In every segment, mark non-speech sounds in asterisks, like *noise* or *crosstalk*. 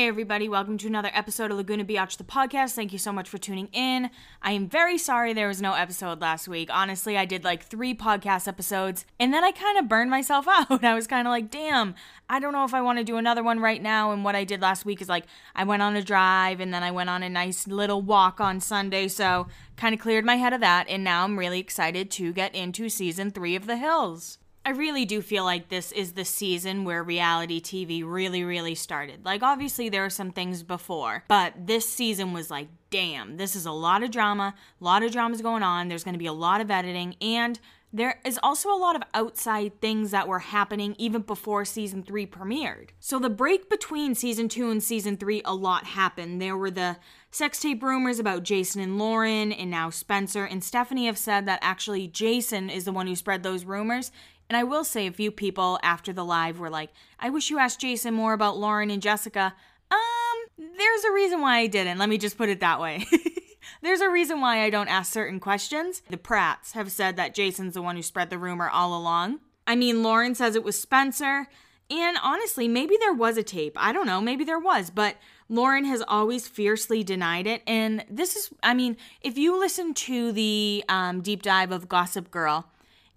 Hey, everybody, welcome to another episode of Laguna Biatch, the podcast. Thank you so much for tuning in. I am very sorry there was no episode last week. Honestly, I did like three podcast episodes and then I kind of burned myself *laughs* out. I was kind of like, damn, I don't know if I want to do another one right now. And what I did last week is like, I went on a drive and then I went on a nice little walk on Sunday. So, kind of cleared my head of that. And now I'm really excited to get into season three of The Hills. I really do feel like this is the season where reality TV really, really started. Like, obviously, there were some things before, but this season was like, damn, this is a lot of drama, a lot of dramas going on. There's going to be a lot of editing, and there is also a lot of outside things that were happening even before season three premiered. So, the break between season two and season three, a lot happened. There were the sex tape rumors about Jason and Lauren, and now Spencer and Stephanie have said that actually Jason is the one who spread those rumors. And I will say a few people after the live were like, I wish you asked Jason more about Lauren and Jessica. Um, there's a reason why I didn't. Let me just put it that way. *laughs* There's a reason why I don't ask certain questions. The Pratts have said that Jason's the one who spread the rumor all along. I mean, Lauren says it was Spencer. And honestly, maybe there was a tape. I don't know. Maybe there was. But Lauren has always fiercely denied it. And this is, I mean, if you listen to the um, deep dive of Gossip Girl,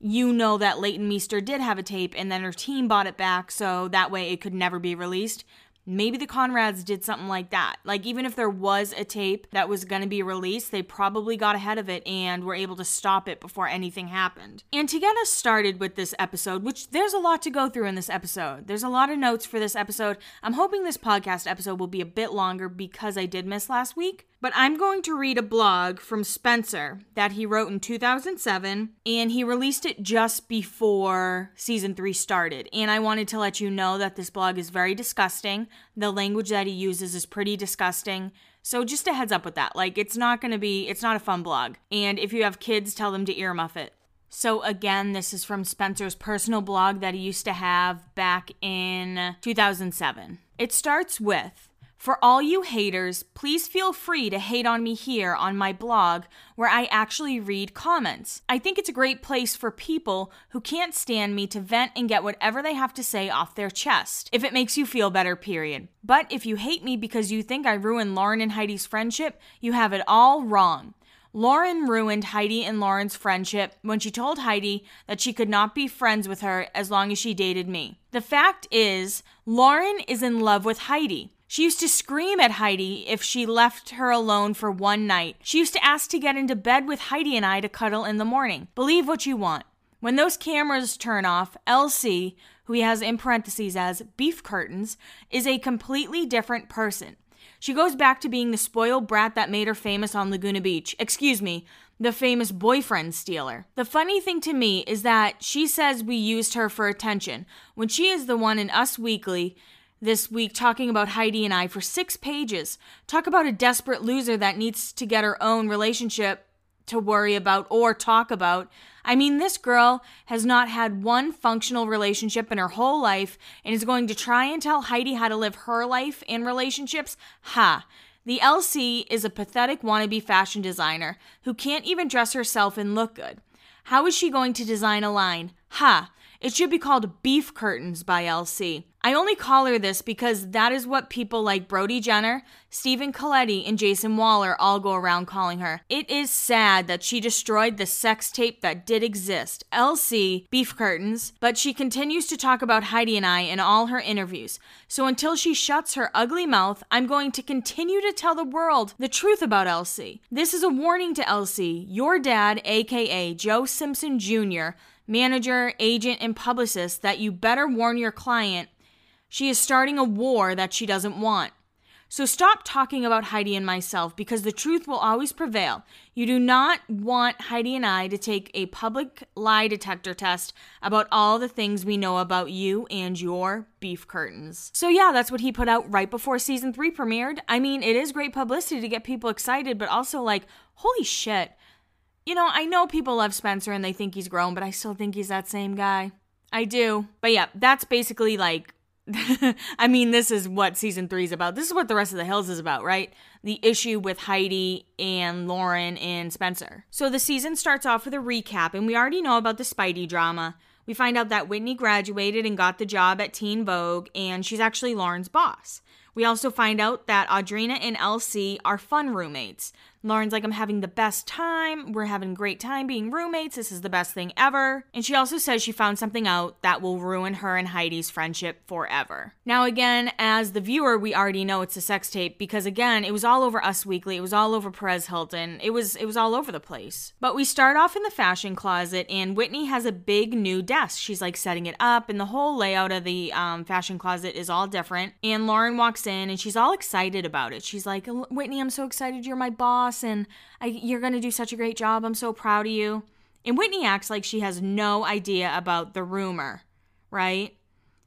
you know that Leighton Meester did have a tape and then her team bought it back so that way it could never be released. Maybe the Conrads did something like that. Like, even if there was a tape that was going to be released, they probably got ahead of it and were able to stop it before anything happened. And to get us started with this episode, which there's a lot to go through in this episode, there's a lot of notes for this episode. I'm hoping this podcast episode will be a bit longer because I did miss last week. But I'm going to read a blog from Spencer that he wrote in 2007, and he released it just before season three started. And I wanted to let you know that this blog is very disgusting. The language that he uses is pretty disgusting. So just a heads up with that. Like, it's not to be, it's not a fun blog. And if you have kids, tell them to earmuff it. So, again, this is from Spencer's personal blog that he used to have back in 2007. It starts with for all you haters, please feel free to hate on me here on my blog where I actually read comments. I think it's a great place for people who can't stand me to vent and get whatever they have to say off their chest, if it makes you feel better, period. But if you hate me because you think I ruined Lauren and Heidi's friendship, you have it all wrong. Lauren ruined Heidi and Lauren's friendship when she told Heidi that she could not be friends with her as long as she dated me. The fact is, Lauren is in love with Heidi. She used to scream at Heidi if she left her alone for one night. She used to ask to get into bed with Heidi and I to cuddle in the morning. Believe what you want. When those cameras turn off, LC, who he has in parentheses as beef curtains, is a completely different person. She goes back to being the spoiled brat that made her famous on Laguna Beach. Excuse me, the famous boyfriend stealer. The funny thing to me is that she says we used her for attention, when she is the one in Us Weekly this week talking about Heidi and I for six pages. Talk about a desperate loser that needs to get her own relationship to worry about or talk about. I mean, this girl has not had one functional relationship in her whole life and is going to try and tell Heidi how to live her life and relationships? Ha! The LC is a pathetic wannabe fashion designer who can't even dress herself and look good. How is she going to design a line? Ha! It should be called Beef Curtains by LC. I only call her this because that is what people like Brody Jenner, Stephen Colletti, and Jason Wahler all go around calling her. It is sad that she destroyed the sex tape that did exist, LC Beef Curtains, but she continues to talk about Heidi and I in all her interviews. So until she shuts her ugly mouth, I'm going to continue to tell the world the truth about LC. This is a warning to LC, your dad, aka Joe Simpson Jr., manager, agent, and publicist that you better warn your client she is starting a war that she doesn't want. So stop talking about Heidi and myself because the truth will always prevail. You do not want Heidi and I to take a public lie detector test about all the things we know about you and your beef curtains. So, yeah, that's what he put out right before season three premiered. I mean, it is great publicity to get people excited, but also like, holy shit you know, I know people love Spencer and they think he's grown, but I still think he's that same guy. I do. But yeah, that's basically like *laughs* I mean, this is what season three is about. This is what the rest of the Hills is about, right? The issue with Heidi and Lauren and Spencer. So the season starts off with a recap, and we already know about the Speidi drama. We find out that Whitney graduated and got the job at Teen Vogue, and she's actually Lauren's boss. We also find out that Audrina and LC are fun roommates. Lauren's like, I'm having the best time. We're having a great time being roommates. This is the best thing ever. And she also says she found something out that will ruin her and Heidi's friendship forever. Now, again, as the viewer, we already know it's a sex tape because again, it was all over Us Weekly. It was all over Perez Hilton. It was it was all over the place. But we start off in the fashion closet, and Whitney has a big new desk. She's like setting it up, and the whole layout of the um, fashion closet is all different. And Lauren walks in, and she's all excited about it. She's like, "Whitney, I'm so excited. You're my boss." And I, you're going to do such a great job. I'm so proud of you. And Whitney acts like she has no idea about the rumor, right?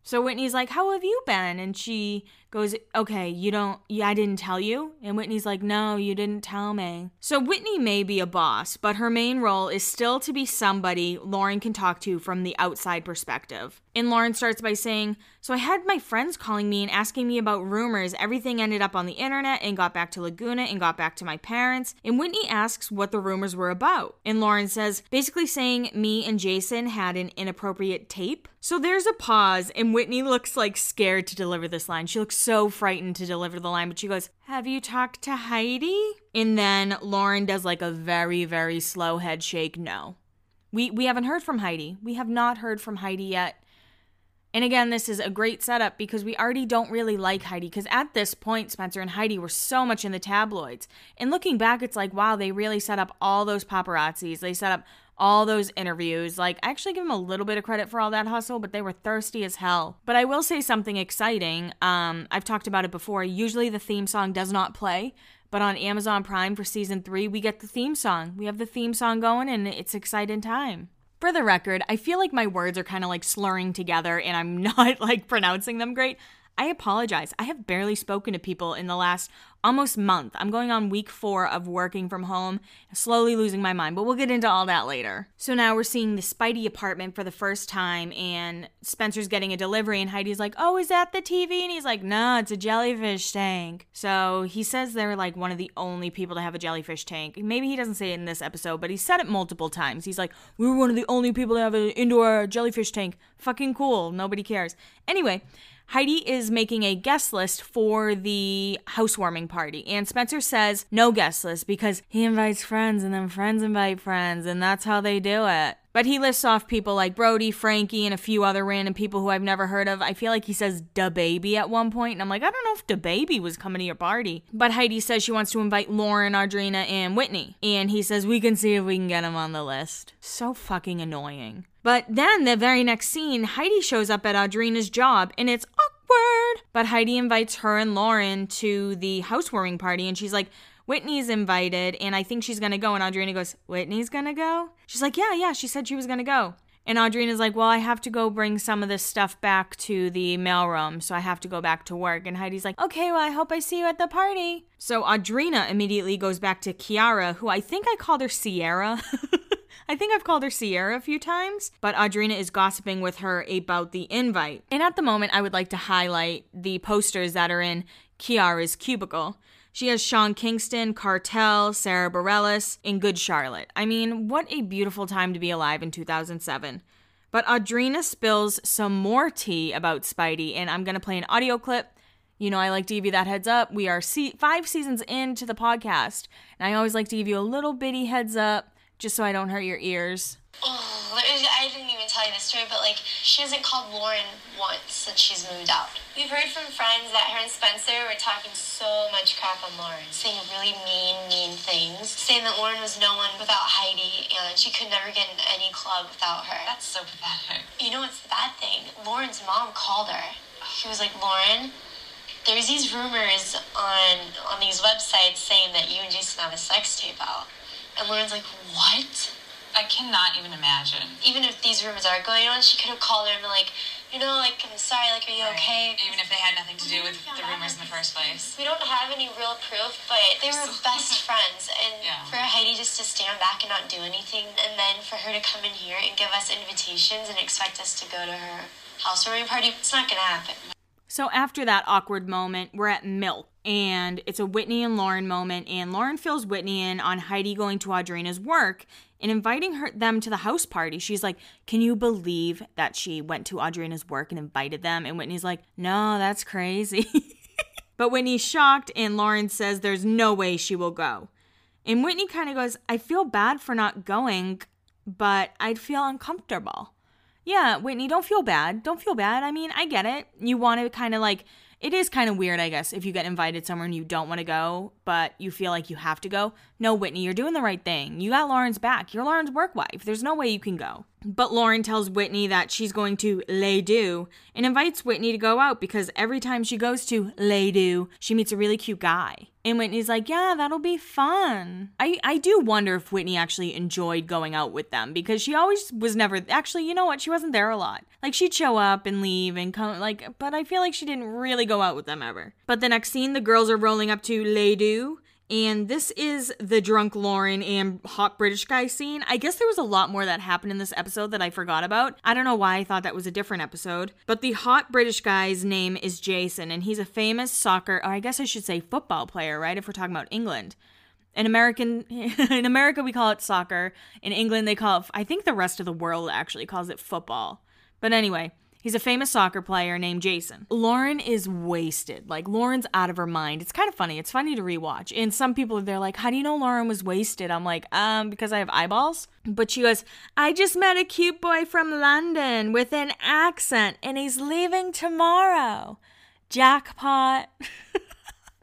So Whitney's like, How have you been? And she goes, Okay, you don't, yeah, I didn't tell you. And Whitney's like, No, you didn't tell me. So Whitney may be a boss, but her main role is still to be somebody Lauren can talk to from the outside perspective. And Lauren starts by saying, So I had my friends calling me and asking me about rumors. Everything ended up on the internet and got back to Laguna and got back to my parents. And Whitney asks what the rumors were about. And Lauren says, basically saying me and Jason had an inappropriate tape. So there's a pause, and Whitney looks like scared to deliver this line. She looks so frightened to deliver the line, but she goes, Have you talked to Heidi? And then Lauren does like a very, very slow head shake, no. We, we haven't heard from Heidi. We have not heard from Heidi yet. And again, this is a great setup because we already don't really like Heidi. Because at this point, Spencer and Heidi were so much in the tabloids. And looking back, it's like, wow, they really set up all those paparazzis. They set up all those interviews. Like, I actually give them a little bit of credit for all that hustle, but they were thirsty as hell. But I will say something exciting. Um, I've talked about it before. Usually the theme song does not play. But on Amazon Prime for season three, we get the theme song. We have the theme song going, and it's exciting time. For the record, I feel like my words are kind of like slurring together and I'm *laughs* not like pronouncing them great. I apologize. I have barely spoken to people in the last almost month. I'm going on week four of working from home, slowly losing my mind, but we'll get into all that later. So now we're seeing the Speidi apartment for the first time, and Spencer's getting a delivery, and Heidi's like, Oh, is that the TV? And he's like, No, it's a jellyfish tank. So he says they're like one of the only people to have a jellyfish tank. Maybe he doesn't say it in this episode, but he said it multiple times. He's like, We were one of the only people to have an indoor jellyfish tank. Fucking cool. Nobody cares. Anyway, Heidi is making a guest list for the housewarming party. And Spencer says no guest list because he invites friends and then friends invite friends, and that's how they do it. But he lists off people like Brody, Frankie, and a few other random people who I've never heard of. I feel like he says da baby at one point, and I'm like, I don't know if da baby was coming to your party. But Heidi says she wants to invite Lauren, Audrina, and Whitney. And he says we can see if we can get them on the list. So fucking annoying. But then the very next scene, Heidi shows up at Audrina's job, and it's But Heidi invites her and Lauren to the housewarming party, and she's like, Whitney's invited, and I think she's gonna go. And Audrina goes, Whitney's gonna go? She's like, Yeah, yeah, she said she was gonna go. And Audrina's like, Well, I have to go bring some of this stuff back to the mailroom, so I have to go back to work. And Heidi's like, Okay, well, I hope I see you at the party. So Audrina immediately goes back to Kiara, who I think I called her Sierra. *laughs* I think I've called her Sierra a few times, but Audrina is gossiping with her about the invite. And at the moment, I would like to highlight the posters that are in Kiara's cubicle. She has Sean Kingston, Cartel, Sara Bareilles, and Good Charlotte. I mean, what a beautiful time to be alive in 2007. But Audrina spills some more tea about Speidi, and I'm going to play an audio clip. You know, I like to give you that heads up. We are se- five seasons into the podcast, and I always like to give you a little bitty heads up just so I don't hurt your ears. Oh, I didn't even tell you this story, but like, she hasn't called Lauren once since she's moved out. We've heard from friends that her and Spencer were talking so much crap on Lauren, saying really mean, mean things, saying that Lauren was no one without Heidi and she could never get in any club without her. That's so pathetic. You know what's the bad thing? Lauren's mom called her. She was like, Lauren, there's these rumors on on these websites saying that you and Jason have a sex tape out. And Lauren's like, what? I cannot even imagine. Even if these rumors are going on, she could have called her and been like, you know, like, I'm sorry, like, are you Right. okay? Even if they had nothing to do with the rumors in the first place. We don't have any real proof, but they were *laughs* best friends. And Yeah. for Heidi just to stand back and not do anything, and then for her to come in here and give us invitations and expect us to go to her housewarming party, it's not gonna happen. So after that awkward moment, we're at Milk. And it's a Whitney and Lauren moment, and Lauren fills Whitney in on Heidi going to Audrina's work and inviting her them to the house party. She's like, "Can you believe that she went to Audrina's work and invited them?" And Whitney's like, "No, that's crazy." *laughs* but Whitney's shocked, and Lauren says there's no way she will go. And Whitney kind of goes, "I feel bad for not going, but I'd feel uncomfortable." Yeah, Whitney, don't feel bad. Don't feel bad. I mean, I get it. You want to kind of like it is kind of weird, I guess, if you get invited somewhere and you don't want to go, but you feel like you have to go. No, Whitney, you're doing the right thing. You got Lauren's back. You're Lauren's work wife. There's no way you can go. But Lauren tells Whitney that she's going to Les Deux and invites Whitney to go out because every time she goes to Les Deux, she meets a really cute guy. And Whitney's like, yeah, that'll be fun. I, I do wonder if Whitney actually enjoyed going out with them because she always was never, actually, you know what? She wasn't there a lot. Like, she'd show up and leave and come, like, but I feel like she didn't really go out with them ever. But the next scene, the girls are rolling up to Les Deux and this is the drunk Lauren and hot British guy scene. I guess there was a lot more that happened in this episode that I forgot about. I don't know why I thought that was a different episode. But the hot British guy's name is Jason, and he's a famous soccer, or I guess I should say football player, right? If we're talking about England. In American *laughs* in America we call it soccer. In England they call it I think the rest of the world actually calls it football. But anyway, He's a famous soccer player named Jason. Lauren is wasted. Like, Lauren's out of her mind. It's kind of funny. It's funny to rewatch. And some people, they're like, How do you know Lauren was wasted? I'm like, Um, because I have eyeballs. But she goes, I just met a cute boy from London with an accent, and he's leaving tomorrow. Jackpot. *laughs*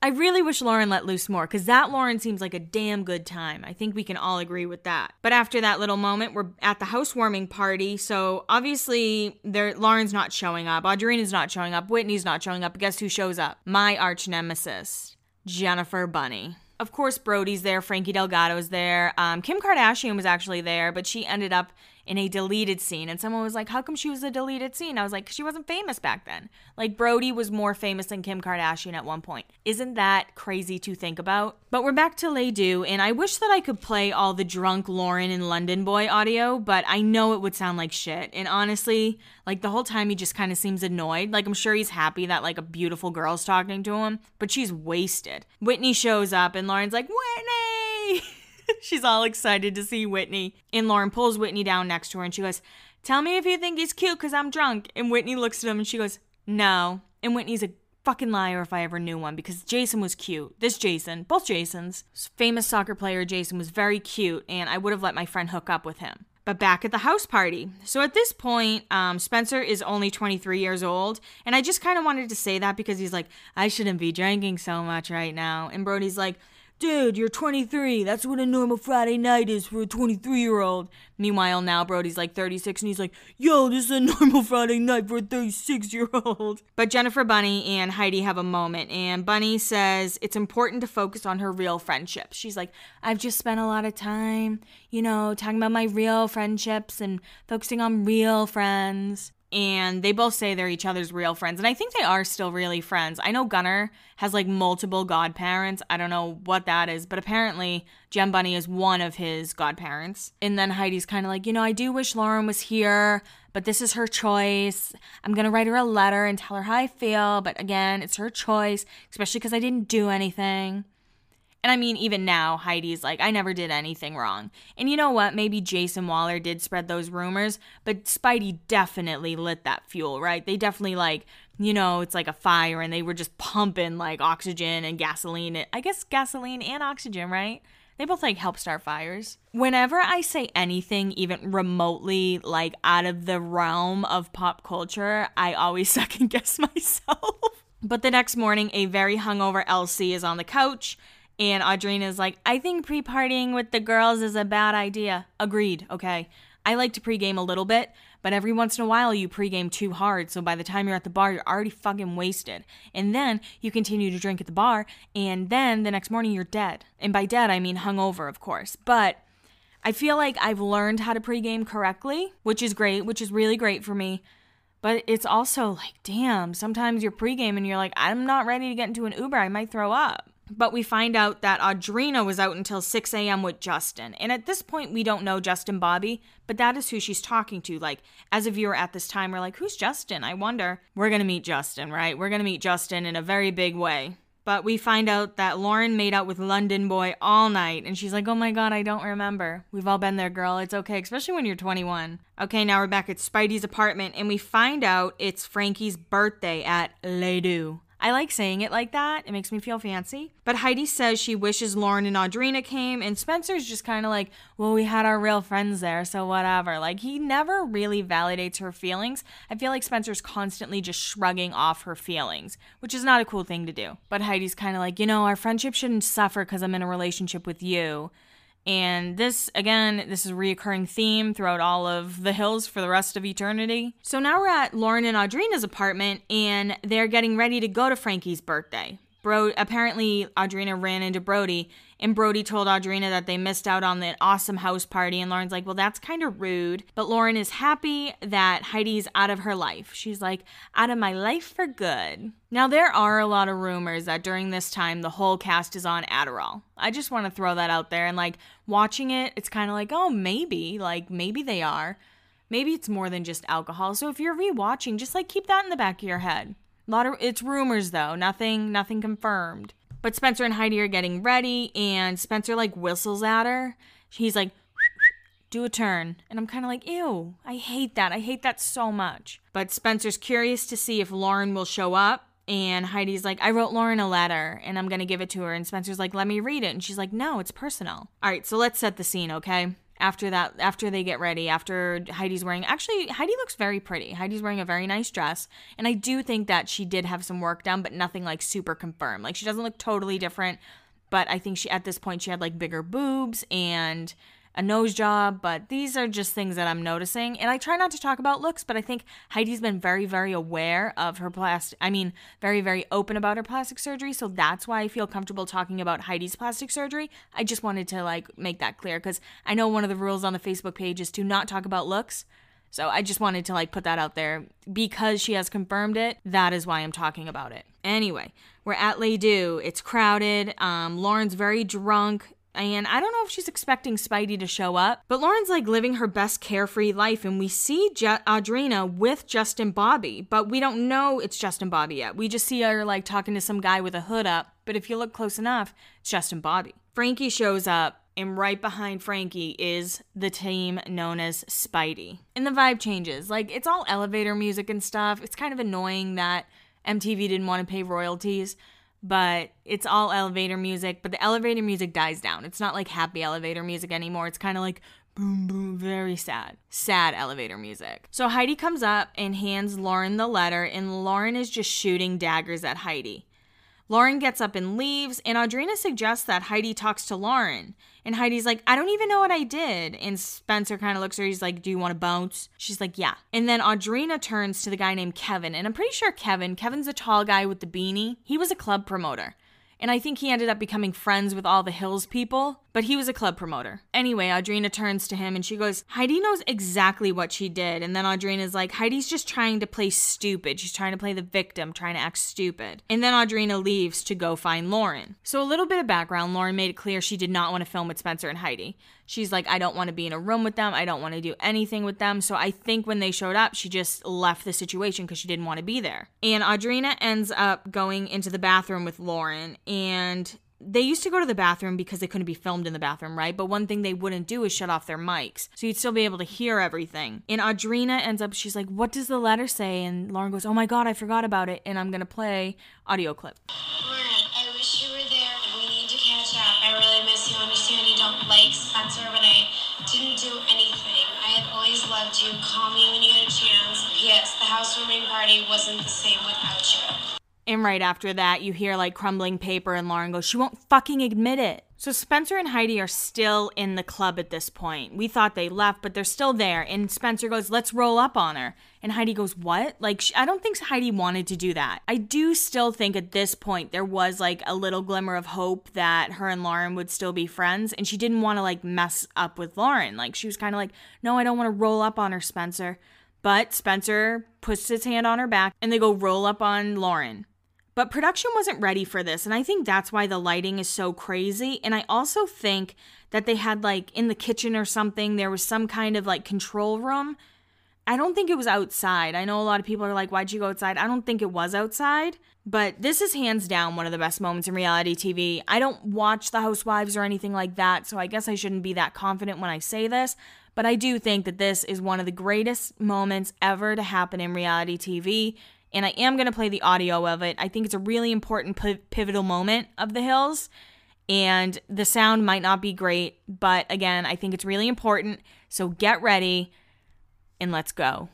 I really wish Lauren let loose more because that Lauren seems like a damn good time. I think we can all agree with that. But after that little moment, we're at the housewarming party. So obviously, there Lauren's not showing up. Audrina's not showing up. Whitney's not showing up. Guess who shows up? My arch nemesis, Jennifer Bunney. Of course, Brody's there. Frankie Delgado's there. Um, Kim Kardashian was actually there, but she ended up in a deleted scene. And someone was like, How come she was a deleted scene? I was like, She wasn't famous back then. Like, Brody was more famous than Kim Kardashian at one point. Isn't that crazy to think about? But we're back to Les Deux, and I wish that I could play all the drunk Lauren and London Boy audio, but I know it would sound like shit. And honestly, like the whole time he just kind of seems annoyed. Like, I'm sure he's happy that like a beautiful girl's talking to him, but she's wasted. Whitney shows up, and Lauren's like, Whitney! *laughs* *laughs* She's all excited to see Whitney. And Lauren pulls Whitney down next to her and she goes, Tell me if you think he's cute because I'm drunk. And Whitney looks at him and she goes, No. And Whitney's a fucking liar if I ever knew one because Jason was cute. This Jason, both Jasons, famous soccer player Jason was very cute and I would have let my friend hook up with him. But back at the house party. So at this point, um, Spencer is only 23 years old. And I just kind of wanted to say that because he's like, I shouldn't be drinking so much right now. And Brody's like, Dude, you're 23. That's what a normal Friday night is for a 23 year old. Meanwhile, now Brody's like 36 and he's like, Yo, this is a *laughs* normal Friday night for a 36 year old. *laughs* But Jennifer Bunney and Heidi have a moment, and Bunney says it's important to focus on her real friendships. She's like, I've just spent a lot of time, you know, talking about my real friendships and focusing on real friends and they both say they're each other's real friends and i think they are still really friends. I know gunner has like multiple godparents. I don't know what that is but apparently jen bunney is one of his godparents. And then heidi's kind of like you know i do wish lauren was here but this is her choice. I'm gonna write her a letter and tell her how i feel but again it's her choice especially because i didn't do anything and I mean, even now, Heidi's like, I never did anything wrong. And you know what? Maybe Jason Wahler did spread those rumors, but Speidi definitely lit that fuel, right? They definitely, like, you know, it's like a fire and they were just pumping like oxygen and gasoline. I guess gasoline and oxygen, right? They both like help start fires. Whenever I say anything even remotely like out of the realm of pop culture, I always *laughs* second guess myself. but the next morning, a very hungover LC is on the couch and Audrina's like, I think pre partying with the girls is a bad idea. Agreed, okay. I like to pregame a little bit, but every once in a while you pregame too hard, so by the time you're at the bar, you're already fucking wasted. And then you continue to drink at the bar, and then the next morning you're dead. And by dead, I mean hungover, of course. But I feel like I've learned how to pregame correctly, which is great, which is really great for me. But it's also like, damn, sometimes you're pregame and you're like, I'm not ready to get into an Uber. I might throw up. But we find out that Audrina was out until 6 a.m. with Justin. And at this point, we don't know Justin Bobby, but that is who she's talking to. Like, as a viewer at this time, we're like, who's Justin? I wonder. We're going to meet Justin, right? We're going to meet Justin in a very big way. But we find out that Lauren made out with London Boy all night, and she's like, oh my god, I don't remember. We've all been there, girl. It's okay, especially when you're 21. Okay, now we're back at Speidi's apartment, and we find out it's Frankie's birthday at Les Deux. I like saying it like that. It makes me feel fancy. But Heidi says she wishes Lauren and Audrina came, and Spencer's just kind of like, well, we had our real friends there, so whatever. Like, he never really validates her feelings. I feel like Spencer's constantly just shrugging off her feelings, which is not a cool thing to do. But Heidi's kind of like, you know, our friendship shouldn't suffer because I'm in a relationship with you. And this, again, this is a reoccurring theme throughout all of the hills for the rest of eternity. So now we're at Lauren and Audrina's apartment, and they're getting ready to go to Frankie's birthday. Bro, apparently Audrina ran into Brody, and Brody told Audrina that they missed out on the awesome house party. And Lauren's like, well, that's kind of rude. But Lauren is happy that Heidi's out of her life. She's like, out of my life for good. Now, there are a lot of rumors that during this time, the whole cast is on Adderall. I just want to throw that out there. And like watching it, it's kind of like, oh, maybe, like maybe they are. Maybe it's more than just alcohol. So if you're rewatching, just like keep that in the back of your head. A lot of it's rumors though, nothing nothing confirmed. But Spencer and Heidi are getting ready and Spencer like whistles at her. He's like do a turn. And I'm kind of like, ew, I hate that. I hate that so much. But Spencer's curious to see if Lauren will show up. And Heidi's like, I wrote Lauren a letter and I'm going to give it to her. And Spencer's like, let me read it. And she's like, no, it's personal. All right, so let's set the scene, okay? After that after they get ready after Heidi's wearing actually Heidi looks very pretty. Heidi's wearing a very nice dress and I do think that she did have some work done but nothing like super confirmed. Like she doesn't look totally different, but I think she at this point she had like bigger boobs and a nose job, but these are just things that I'm noticing. And I try not to talk about looks, but I think Heidi's been very, very aware of her plastic, I mean, very, very open about her plastic surgery. So that's why I feel comfortable talking about Heidi's plastic surgery. I just wanted to like make that clear because I know one of the rules on the Facebook page is to not talk about looks. So I just wanted to like put that out there because she has confirmed it. That is why I'm talking about it. Anyway, we're at Les Deux. It's crowded. Um, Lauren's very drunk. And I don't know if she's expecting Speidi to show up, but Lauren's like living her best carefree life, and we see Je- Audrina with Justin Bobby, but we don't know it's Justin Bobby yet. We just see her like talking to some guy with a hood up, but if you look close enough, it's Justin Bobby. Frankie shows up, and right behind Frankie is the team known as Speidi. And the vibe changes. Like, it's all elevator music and stuff. It's kind of annoying that MTV didn't want to pay royalties but it's all elevator music. But the elevator music dies down. It's not like happy elevator music anymore. It's kind of like boom, boom, very sad. Sad elevator music. So Heidi comes up and hands Lauren the letter, and Lauren is just shooting daggers at Heidi. Lauren gets up and leaves, and Audrina suggests that Heidi talks to Lauren. And Heidi's like, I don't even know what I did. And Spencer kind of looks at her. He's like, Do you want to bounce? She's like, Yeah. And then Audrina turns to the guy named Kevin. And I'm pretty sure Kevin, Kevin's a tall guy with the beanie. He was a club promoter and I think he ended up becoming friends with all the Hills people, but he was a club promoter. Anyway, Audrina turns to him and she goes, Heidi knows exactly what she did. And then Audrina's like, Heidi's just trying to play stupid. She's trying to play the victim, trying to act stupid. And then Audrina leaves to go find Lauren. So, a little bit of background Lauren made it clear she did not want to film with Spencer and Heidi. She's like, I don't want to be in a room with them. I don't want to do anything with them. So I think when they showed up, she just left the situation because she didn't want to be there. And Audrina ends up going into the bathroom with Lauren. And they used to go to the bathroom because they couldn't be filmed in the bathroom, right? But one thing they wouldn't do is shut off their mics. So you'd still be able to hear everything. And Audrina ends up, she's like, What does the letter say? And Lauren goes, Oh my God, I forgot about it. And I'm going to play audio clip. Lauren, I wish you were there. We need to catch up. I really miss you. Understand you don't like Spencer, but I didn't do anything. I have always loved you. Call me when you get a chance. P.S. The housewarming party wasn't the same without you. And right after that, you hear like crumbling paper, and Lauren goes, She won't fucking admit it. So Spencer and Heidi are still in the club at this point. We thought they left, but they're still there. And Spencer goes, Let's roll up on her. And Heidi goes, What? Like, I don't think Heidi wanted to do that. I do still think at this point there was like a little glimmer of hope that her and Lauren would still be friends. And she didn't want to like mess up with Lauren. Like, she was kind of like, No, I don't want to roll up on her, Spencer. But Spencer puts his hand on her back and they go roll up on Lauren. But production wasn't ready for this, and I think that's why the lighting is so crazy. And I also think that they had like in the kitchen or something, there was some kind of like control room. I don't think it was outside. I know a lot of people are like, why'd you go outside? I don't think it was outside. But this is hands down one of the best moments in reality TV. I don't watch The Housewives or anything like that, so I guess I shouldn't be that confident when I say this. But I do think that this is one of the greatest moments ever to happen in reality TV. And I am going to play the audio of it. I think it's a really important pivotal moment of The Hills. And the sound might not be great, but again, I think it's really important. So get ready and let's go.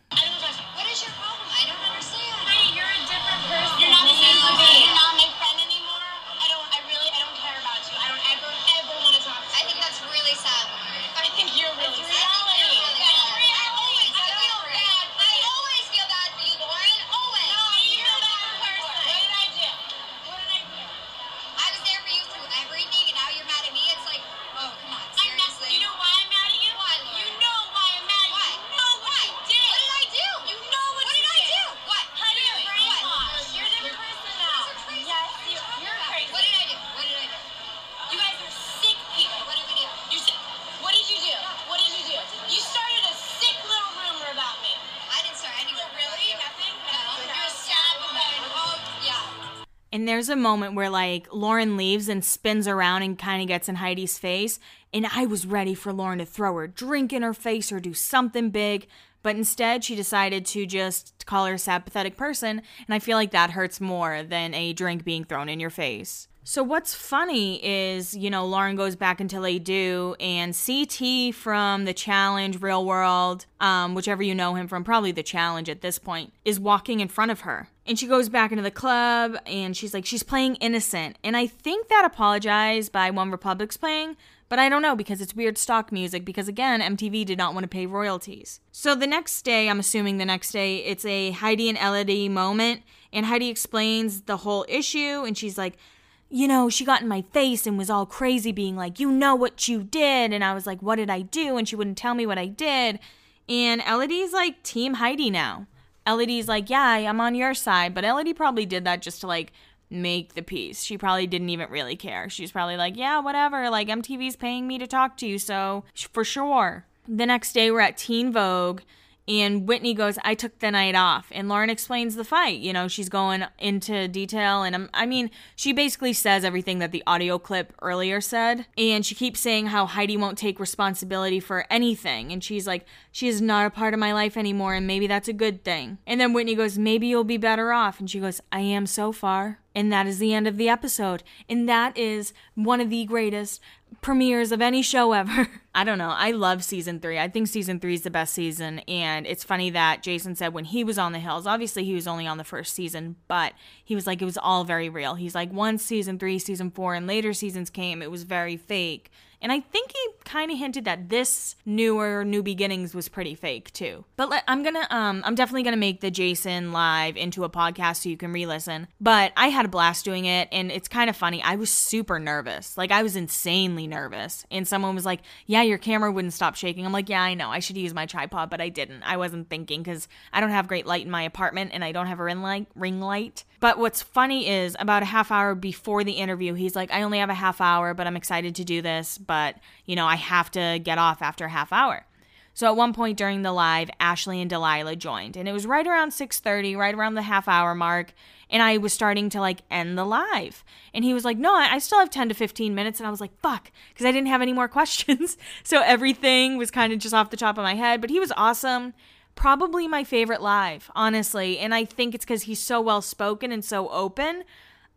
And there's a moment where like Lauren leaves and spins around and kind of gets in Heidi's face. And I was ready for Lauren to throw her drink in her face or do something big. But instead, she decided to just call her a sad, pathetic person. And I feel like that hurts more than a drink being thrown in your face. So what's funny is, you know, Lauren goes back until they do, and CT from the Challenge, Real World, um, whichever you know him from, probably the Challenge at this point, is walking in front of her. And she goes back into the club, and she's like, she's playing innocent. And I think that apologize by One Republic's playing, but I don't know because it's weird stock music because again, MTV did not want to pay royalties. So the next day, I'm assuming the next day, it's a Heidi and Elodie moment, and Heidi explains the whole issue, and she's like, you know, she got in my face and was all crazy, being like, you know what you did. And I was like, what did I do? And she wouldn't tell me what I did. And Elodie's like, Team Heidi now. Elodie's like, yeah, I'm on your side. But Elodie probably did that just to like make the piece. She probably didn't even really care. She's probably like, yeah, whatever. Like, MTV's paying me to talk to you. So for sure. The next day, we're at Teen Vogue and Whitney goes, I took the night off. And Lauren explains the fight. You know, she's going into detail. And I'm, I mean, she basically says everything that the audio clip earlier said. And she keeps saying how Heidi won't take responsibility for anything. And she's like, she is not a part of my life anymore. And maybe that's a good thing. And then Whitney goes, maybe you'll be better off. And she goes, I am so far. And that is the end of the episode. And that is one of the greatest premieres of any show ever. *laughs* I don't know. I love season three. I think season three is the best season. And it's funny that Jason said when he was on the Hills, obviously he was only on the first season, but he was like, it was all very real. He's like, once season three, season four, and later seasons came, it was very fake. And I think he kind of hinted that this newer New Beginnings was pretty fake too. But let, I'm gonna, um, I'm definitely gonna make the Jason live into a podcast so you can re-listen. But I had a blast doing it, and it's kind of funny. I was super nervous, like I was insanely nervous. And someone was like, "Yeah, your camera wouldn't stop shaking." I'm like, "Yeah, I know. I should use my tripod, but I didn't. I wasn't thinking because I don't have great light in my apartment, and I don't have a ring light. Ring light. But what's funny is about a half hour before the interview, he's like, "I only have a half hour, but I'm excited to do this." but you know, I have to get off after a half hour. So at one point during the live, Ashley and Delilah joined, and it was right around 6:30, right around the half hour mark, and I was starting to like end the live. And he was like, "No, I still have 10 to 15 minutes." And I was like, "Fuck," because I didn't have any more *laughs* questions. so everything was kind of just off the top of my head, but he was awesome. Probably my favorite live, honestly, and I think it's cuz he's so well spoken and so open.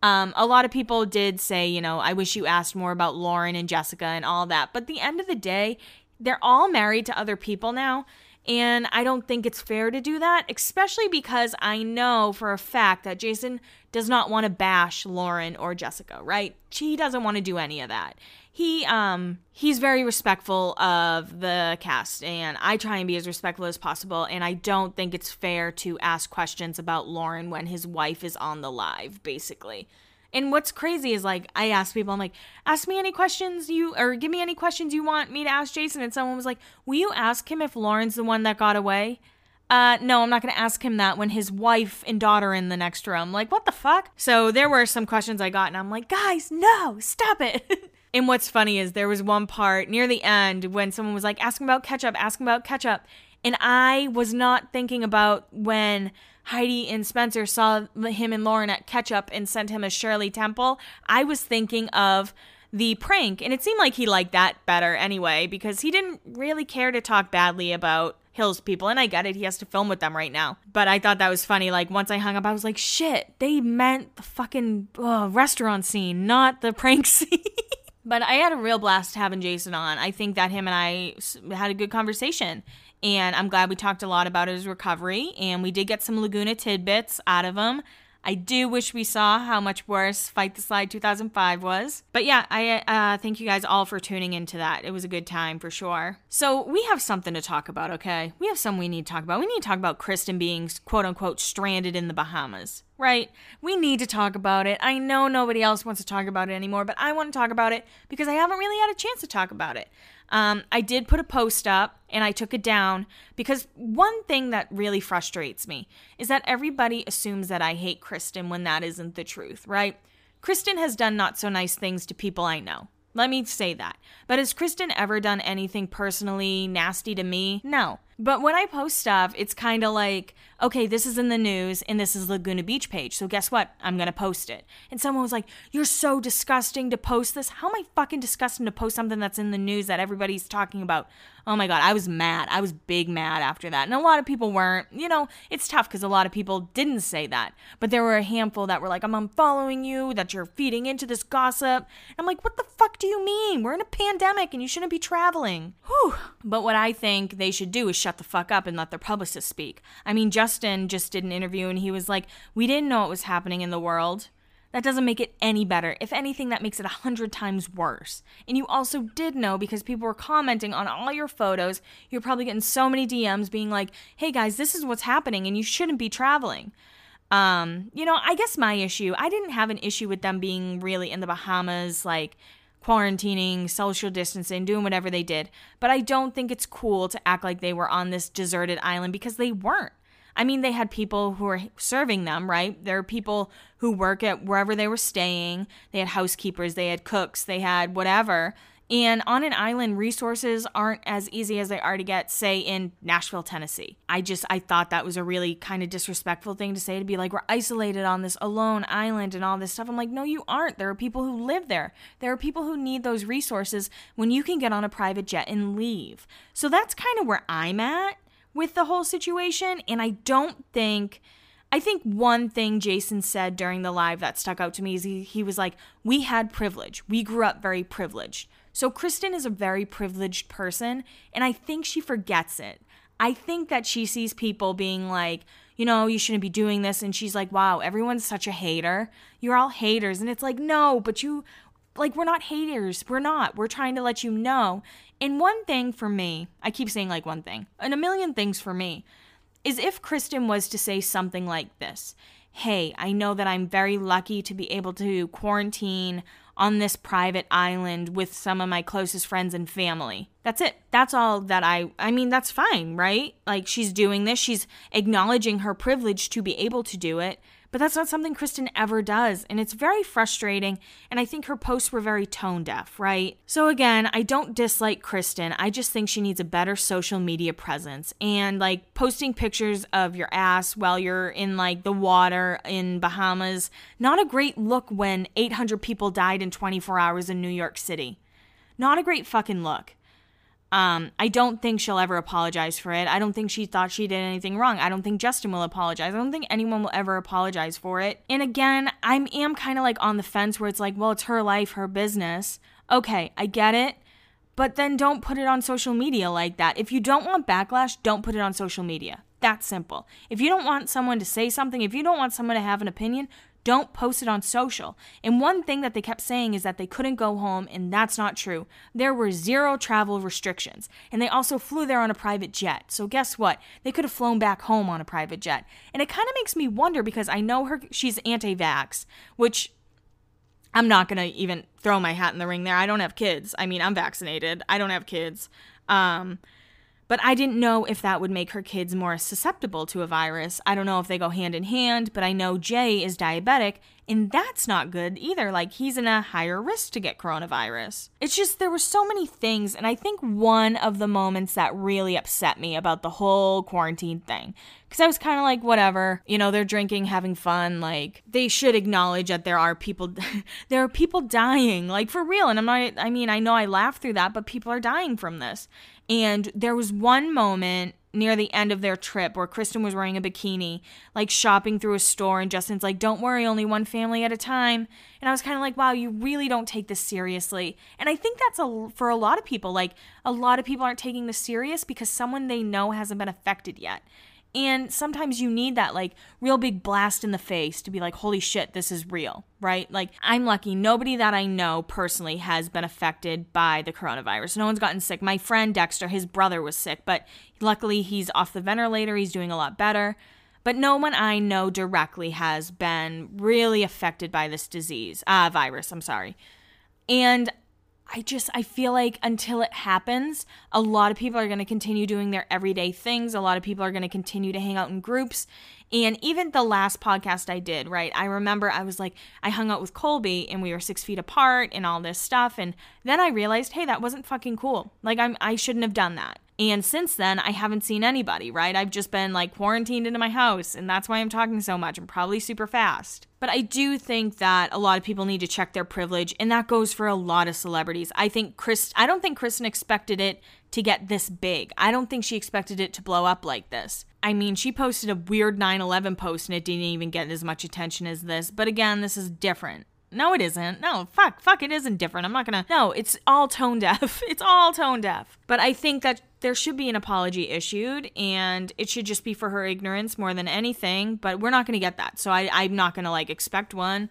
Um, a lot of people did say, you know, I wish you asked more about Lauren and Jessica and all that. But the end of the day, they're all married to other people now. And I don't think it's fair to do that, especially because I know for a fact that Jason does not want to bash Lauren or Jessica, right? He doesn't want to do any of that. He um he's very respectful of the cast and I try and be as respectful as possible and I don't think it's fair to ask questions about Lauren when his wife is on the live basically. And what's crazy is like I ask people, I'm like, ask me any questions you or give me any questions you want me to ask Jason. And someone was like, Will you ask him if Lauren's the one that got away? uh, no, I'm not to ask him that when his wife and daughter are in the next room. Like, what the fuck? So there were some questions I got, and I'm like, guys, no, stop it. *laughs* and what's funny is there was one part near the end when someone was like, asking about ketchup, asking about ketchup. And I was not thinking about when Heidi and Spencer saw him and Lauren at Ketchup and sent him a Shirley Temple. I was thinking of the prank, and it seemed like he liked that better anyway because he didn't really care to talk badly about Hills people, and I get it, he has to film with them right now. But I thought that was funny. Like, once I hung up, I was like, shit, they meant the fucking uh, restaurant scene, not the prank *laughs* scene. but I had a real blast having Jason on. I think that him and I had a good conversation. And I'm glad we talked a lot about his recovery, and we did get some Laguna tidbits out of him. I do wish we saw how much worse Fight the Slide 2005 was. But yeah, I uh, thank you guys all for tuning into that. It was a good time for sure. So we have something to talk about, okay? We have some we need to talk about. We need to talk about Kristin being quote unquote stranded in the Bahamas, right? We need to talk about it. I know nobody else wants to talk about it anymore, but I want to talk about it because I haven't really had a chance to talk about it. Um, I did put a post up and I took it down because one thing that really frustrates me is that everybody assumes that I hate Kristin when that isn't the truth, right? Kristin has done not so nice things to people I know. Let me say that. But has Kristin ever done anything personally nasty to me? No. But when I post stuff, it's kind of like, okay, this is in the news and this is Laguna Beach page. So guess what? I'm going to post it. And someone was like, You're so disgusting to post this. How am I fucking disgusting to post something that's in the news that everybody's talking about? Oh my God, I was mad. I was big mad after that. And a lot of people weren't. You know, it's tough because a lot of people didn't say that. But there were a handful that were like, I'm unfollowing you, that you're feeding into this gossip. And I'm like, What the fuck do you mean? We're in a pandemic and you shouldn't be traveling. Whew. But what I think they should do is shut the fuck up and let their publicist speak. I mean, Justin just did an interview and he was like, We didn't know what was happening in the world. That doesn't make it any better. If anything, that makes it a hundred times worse. And you also did know because people were commenting on all your photos. You're probably getting so many DMs being like, hey guys, this is what's happening and you shouldn't be traveling. Um, you know, I guess my issue, I didn't have an issue with them being really in the Bahamas, like quarantining, social distancing, doing whatever they did. But I don't think it's cool to act like they were on this deserted island because they weren't. I mean, they had people who were serving them, right? There are people who work at wherever they were staying. They had housekeepers, they had cooks, they had whatever. And on an island, resources aren't as easy as they are to get, say, in Nashville, Tennessee. I just, I thought that was a really kind of disrespectful thing to say to be like, we're isolated on this alone island and all this stuff. I'm like, no, you aren't. There are people who live there. There are people who need those resources when you can get on a private jet and leave. So that's kind of where I'm at with the whole situation. And I don't think. I think one thing Jason said during the live that stuck out to me is he, he was like, We had privilege. We grew up very privileged. So Kristin is a very privileged person, and I think she forgets it. I think that she sees people being like, you know, you shouldn't be doing this. And she's like, wow, everyone's such a hater. You're all haters. And it's like, no, but you, like, we're not haters. We're not. We're trying to let you know. And one thing for me, I keep saying like one thing, and a million things for me, is if Kristin was to say something like this Hey, I know that I'm very lucky to be able to quarantine on this private island with some of my closest friends and family. That's it. That's all that I I mean that's fine, right? Like she's doing this, she's acknowledging her privilege to be able to do it. But that's not something Kristin ever does, and it's very frustrating. And I think her posts were very tone deaf, right? So, again, I don't dislike Kristin. I just think she needs a better social media presence. And like posting pictures of your ass while you're in like the water in Bahamas, not a great look when 800 people died in 24 hours in New York City. Not a great fucking look. Um, I don't think she'll ever apologize for it. I don't think she thought she did anything wrong. I don't think Justin will apologize. I don't think anyone will ever apologize for it. And again, I am kind of like on the fence where it's like, well, it's her life, her business. Okay, I get it. But then don't put it on social media like that. If you don't want backlash, don't put it on social media. That's simple. If you don't want someone to say something, if you don't want someone to have an opinion, don't post it on social. And one thing that they kept saying is that they couldn't go home, and that's not true. There were zero travel restrictions. And they also flew there on a private jet. So guess what? They could have flown back home on a private jet. And it kind of makes me wonder because I know her she's anti-vax, which I'm not going to even throw my hat in the ring there. I don't have kids. I mean, I'm vaccinated. I don't have kids. Um But I didn't know if that would make her kids more susceptible to a virus. I don't know if they go hand in hand, but I know Jay is diabetic, and that's not good either. Like, he's in a higher risk to get coronavirus. It's just, there were so many things, and I think one of the moments that really upset me about the whole quarantine thing, because I was kind of like, whatever, you know, they're drinking, having fun. Like, they should acknowledge that there are people, *laughs* there are people dying, like, for real. And I'm not, I mean, I know I laugh through that, but people are dying from this. And there was one moment near the end of their trip where Kristin was wearing a bikini, like shopping through a store, and Justin's like, Don't worry, only one family at a time. And I was kind of like, Wow, you really don't take this seriously. And I think that's a, for a lot of people. Like, a lot of people aren't taking this serious because someone they know hasn't been affected yet. And sometimes you need that like real big blast in the face to be like, holy shit, this is real, right? Like, I'm lucky. Nobody that I know personally has been affected by the coronavirus. No one's gotten sick. My friend Dexter, his brother was sick, but luckily he's off the ventilator. He's doing a lot better. But no one I know directly has been really affected by this disease, uh, virus, I'm sorry. And I just I feel like until it happens, a lot of people are going to continue doing their everyday things. A lot of people are going to continue to hang out in groups. And even the last podcast I did, right? I remember I was like I hung out with Colby and we were 6 feet apart and all this stuff and then I realized, "Hey, that wasn't fucking cool. Like I'm I shouldn't have done that." And since then, I haven't seen anybody, right? I've just been like quarantined into my house, and that's why I'm talking so much. I'm probably super fast. But I do think that a lot of people need to check their privilege, and that goes for a lot of celebrities. I think Chris, I don't think Kristin expected it to get this big. I don't think she expected it to blow up like this. I mean, she posted a weird 9 11 post and it didn't even get as much attention as this. But again, this is different. No, it isn't. No, fuck, fuck, it isn't different. I'm not gonna. No, it's all tone deaf. *laughs* It's all tone deaf. But I think that there should be an apology issued, and it should just be for her ignorance more than anything. But we're not gonna get that, so I, I'm not gonna like expect one.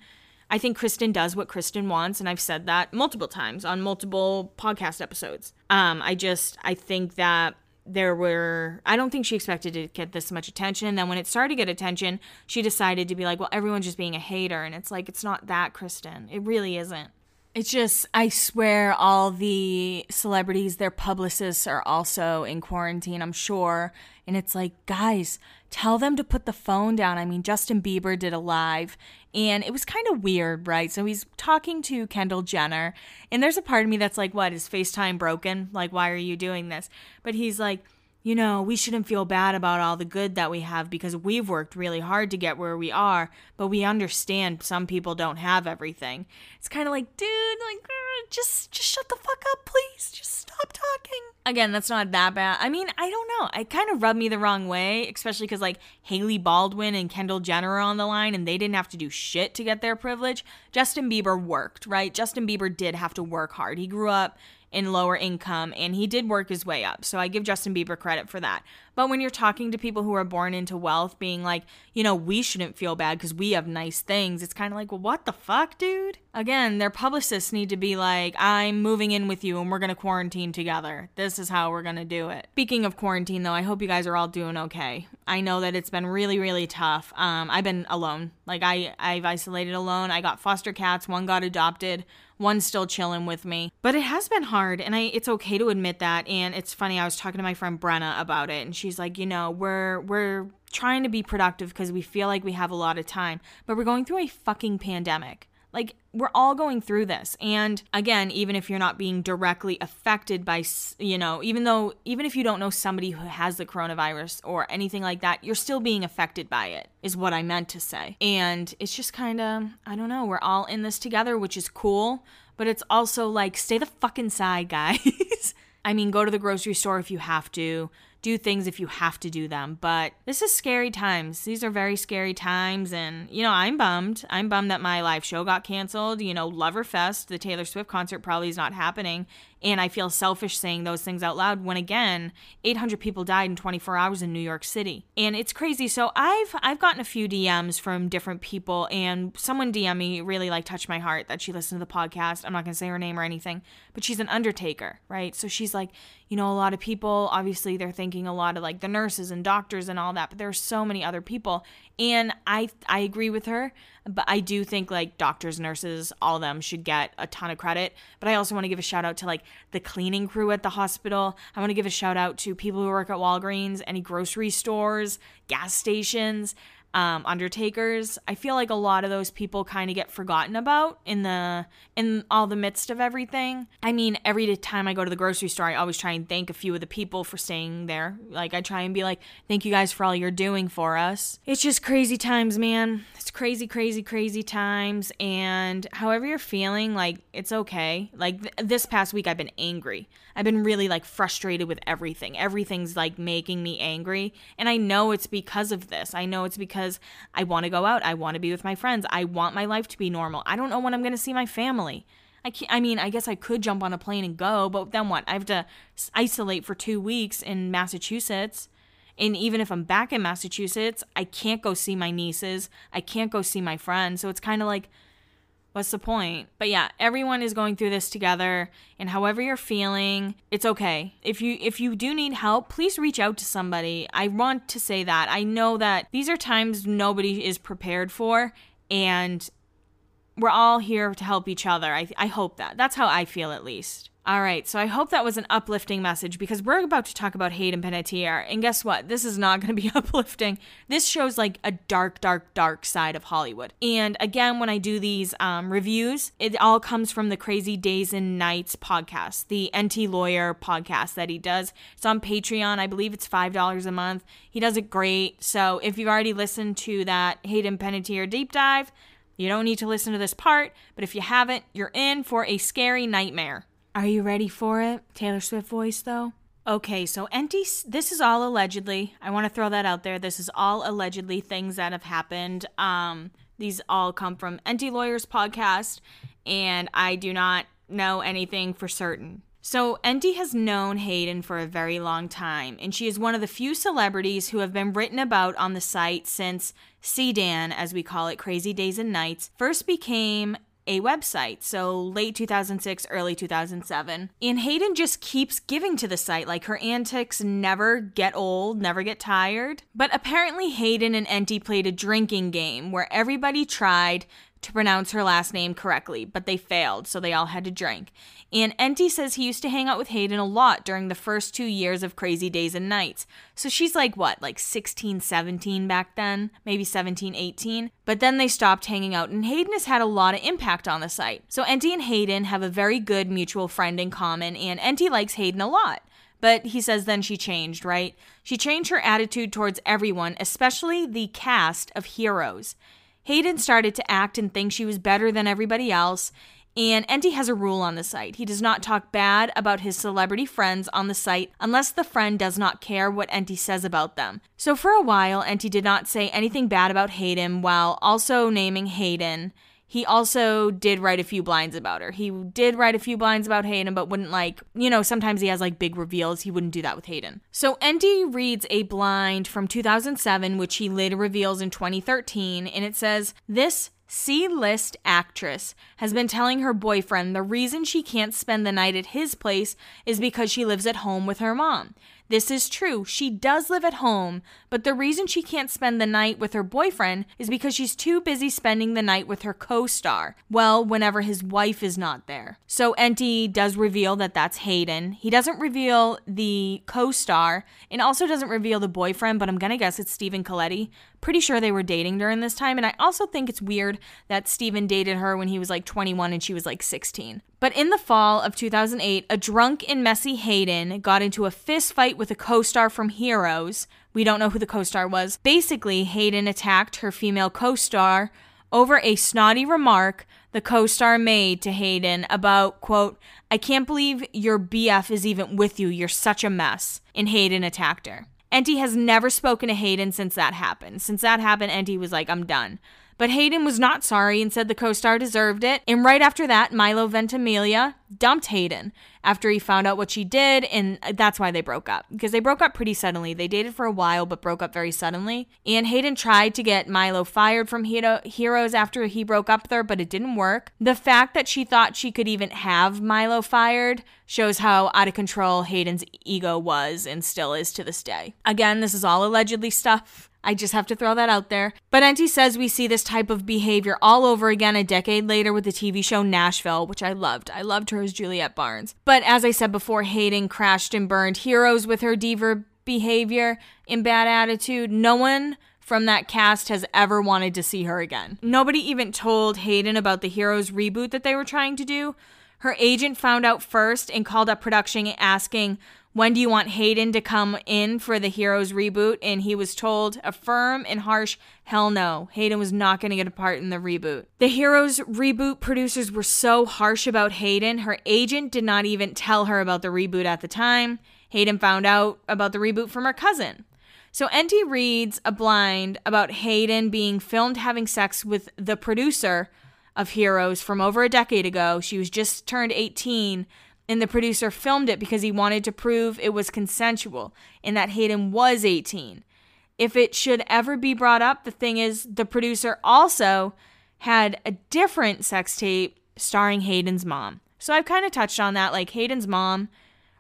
I think Kristin does what Kristin wants, and I've said that multiple times on multiple podcast episodes. Um, I just I think that there were I don't think she expected to get this much attention. And then when it started to get attention, she decided to be like, well, everyone's just being a hater. And it's like, it's not that, Kristin. It really isn't. It's just, I swear, all the celebrities, their publicists are also in quarantine, I'm sure. And it's like, guys, tell them to put the phone down. I mean, Justin Bieber did a live and it was kind of weird, right? So he's talking to Kendall Jenner, and there's a part of me that's like, what, is FaceTime broken? Like, why are you doing this? But he's like, you know, we shouldn't feel bad about all the good that we have because we've worked really hard to get where we are, but we understand some people don't have everything. It's kind of like, dude, like uh, just just shut the fuck up, please. Just stop talking. Again, that's not that bad. I mean, I don't know. It kind of rubbed me the wrong way, especially cuz like Hailey Baldwin and Kendall Jenner are on the line and they didn't have to do shit to get their privilege. Justin Bieber worked, right? Justin Bieber did have to work hard. He grew up in lower income and he did work his way up. So I give Justin Bieber credit for that. But when you're talking to people who are born into wealth, being like, you know, we shouldn't feel bad because we have nice things, it's kind of like, well, what the fuck, dude? Again, their publicists need to be like, I'm moving in with you and we're going to quarantine together. This is how we're going to do it. Speaking of quarantine, though, I hope you guys are all doing okay. I know that it's been really, really tough. Um, I've been alone. Like, I, I've isolated alone. I got foster cats, one got adopted one's still chilling with me. But it has been hard and I it's okay to admit that and it's funny I was talking to my friend Brenna about it and she's like, "You know, we're we're trying to be productive because we feel like we have a lot of time, but we're going through a fucking pandemic." Like, we're all going through this. And again, even if you're not being directly affected by, you know, even though, even if you don't know somebody who has the coronavirus or anything like that, you're still being affected by it, is what I meant to say. And it's just kind of, I don't know, we're all in this together, which is cool. But it's also like, stay the fuck inside, *laughs* guys. I mean, go to the grocery store if you have to do things if you have to do them. But this is scary times. These are very scary times. And, you know, I'm bummed. I'm bummed that my live show got canceled. You know, Loverfest, the Taylor Swift concert, probably is not happening. And I feel selfish saying those things out loud when again, 800 people died in 24 hours in New York City. And it's crazy. So I've I've gotten a few DMs from different people and someone DM me really like touched my heart that she listened to the podcast. I'm not going to say her name or anything, but she's an undertaker, right? So she's like, you know, a lot of people obviously they're thinking a lot of like the nurses and doctors and all that, but there are so many other people. And I I agree with her but I do think like doctors, nurses, all of them should get a ton of credit. But I also want to give a shout out to like the cleaning crew at the hospital. I want to give a shout out to people who work at Walgreens, any grocery stores, gas stations um, undertakers i feel like a lot of those people kind of get forgotten about in the in all the midst of everything. I mean every time i go to the grocery store i always try and thank a few of the people for staying there. Like i try and be like thank you guys for all you're doing for us. It's just crazy times man. It's crazy crazy crazy times. And however you're feeling like it's okay. Like th- this past week i've been angry. I've been really like frustrated with everything. Everything's like making me angry. And i know it's because of this. I know it's because because I want to go out. I want to be with my friends. I want my life to be normal. I don't know when I'm going to see my family. I can't, I mean, I guess I could jump on a plane and go, but then what? I have to isolate for two weeks in Massachusetts. And even if I'm back in Massachusetts, I can't go see my nieces. I can't go see my friends. So it's kind of like, What's the point? But yeah, everyone is going through this together and however you're feeling, it's okay. If you if you do need help, please reach out to somebody. I want to say that. I know that these are times nobody is prepared for and we're all here to help each other. I I hope that. That's how I feel at least. All right, so I hope that was an uplifting message because we're about to talk about Hayden Panettiere. And guess what? This is not going to be *laughs* uplifting. This shows like a dark, dark, dark side of Hollywood. And again, when I do these um, reviews, it all comes from the Crazy Days and Nights podcast, the Enty Lawyer podcast that he does. It's on Patreon. I believe it's $5 a month. He does it great. So if you've already listened to that Hayden Panettiere deep dive, you don't need to listen to this part. But if you haven't, you're in for a scary nightmare. Are you ready for it? Taylor Swift voice, though? Okay, so Enty, this is all allegedly. I want to throw that out there. This is all allegedly things that have happened. Um, these all come from Enty Lawyers podcast, and I do not know anything for certain. So, Enty has known Hayden for a very long time, and she is one of the few celebrities who have been written about on the site since CDAN, as we call it, Crazy Days and Nights, first became a website, so late 2006, early 2007. And Hayden just keeps giving to the site, like her antics never get old, never get tired. But apparently, Hayden and Enty played a drinking game where everybody tried to pronounce her last name correctly, but they failed, so they all had to drink. And Enty says he used to hang out with Hayden a lot during the first two years of Crazy Days and Nights. So she's like, what, like 16, 17 back then? Maybe 17, 18? But then they stopped hanging out, and Hayden has had a lot of impact on the site. So Enty and Hayden have a very good mutual friend in common, and Enty likes Hayden a lot. But he says then she changed, right? She changed her attitude towards everyone, especially the cast of heroes. Hayden started to act and think she was better than everybody else. And Enty has a rule on the site. He does not talk bad about his celebrity friends on the site unless the friend does not care what Enty says about them. So for a while, Enty did not say anything bad about Hayden while also naming Hayden he also did write a few blinds about her. He did write a few blinds about Hayden, but wouldn't like, you know, sometimes he has like big reveals. He wouldn't do that with Hayden. So Enty reads a blind from 2007, which he later reveals in 2013, and it says, This C list actress has been telling her boyfriend the reason she can't spend the night at his place is because she lives at home with her mom. This is true. She does live at home, but the reason she can't spend the night with her boyfriend is because she's too busy spending the night with her co star. Well, whenever his wife is not there. So Enty does reveal that that's Hayden. He doesn't reveal the co star and also doesn't reveal the boyfriend, but I'm gonna guess it's Stephen Colletti. Pretty sure they were dating during this time, and I also think it's weird that Stephen dated her when he was like 21 and she was like 16. But in the fall of 2008, a drunk and messy Hayden got into a fist fight with a co star from Heroes. We don't know who the co star was. Basically, Hayden attacked her female co star over a snotty remark the co star made to Hayden about, quote, I can't believe your BF is even with you. You're such a mess. And Hayden attacked her. Enty has never spoken to Hayden since that happened. Since that happened, Enty was like, I'm done. But Hayden was not sorry and said the co star deserved it. And right after that, Milo Ventimiglia dumped Hayden after he found out what she did. And that's why they broke up. Because they broke up pretty suddenly. They dated for a while, but broke up very suddenly. And Hayden tried to get Milo fired from Heroes after he broke up her, but it didn't work. The fact that she thought she could even have Milo fired shows how out of control Hayden's ego was and still is to this day. Again, this is all allegedly stuff. I just have to throw that out there. But Enty says we see this type of behavior all over again a decade later with the TV show Nashville, which I loved. I loved her as Juliette Barnes. But as I said before, Hayden crashed and burned heroes with her diva behavior and bad attitude. No one from that cast has ever wanted to see her again. Nobody even told Hayden about the Heroes reboot that they were trying to do. Her agent found out first and called up production asking, when do you want Hayden to come in for the Heroes reboot? And he was told a firm and harsh hell no. Hayden was not going to get a part in the reboot. The Heroes reboot producers were so harsh about Hayden, her agent did not even tell her about the reboot at the time. Hayden found out about the reboot from her cousin. So Enty reads a blind about Hayden being filmed having sex with the producer of Heroes from over a decade ago. She was just turned 18 and the producer filmed it because he wanted to prove it was consensual and that Hayden was 18. If it should ever be brought up, the thing is, the producer also had a different sex tape starring Hayden's mom. So I've kind of touched on that. Like, Hayden's mom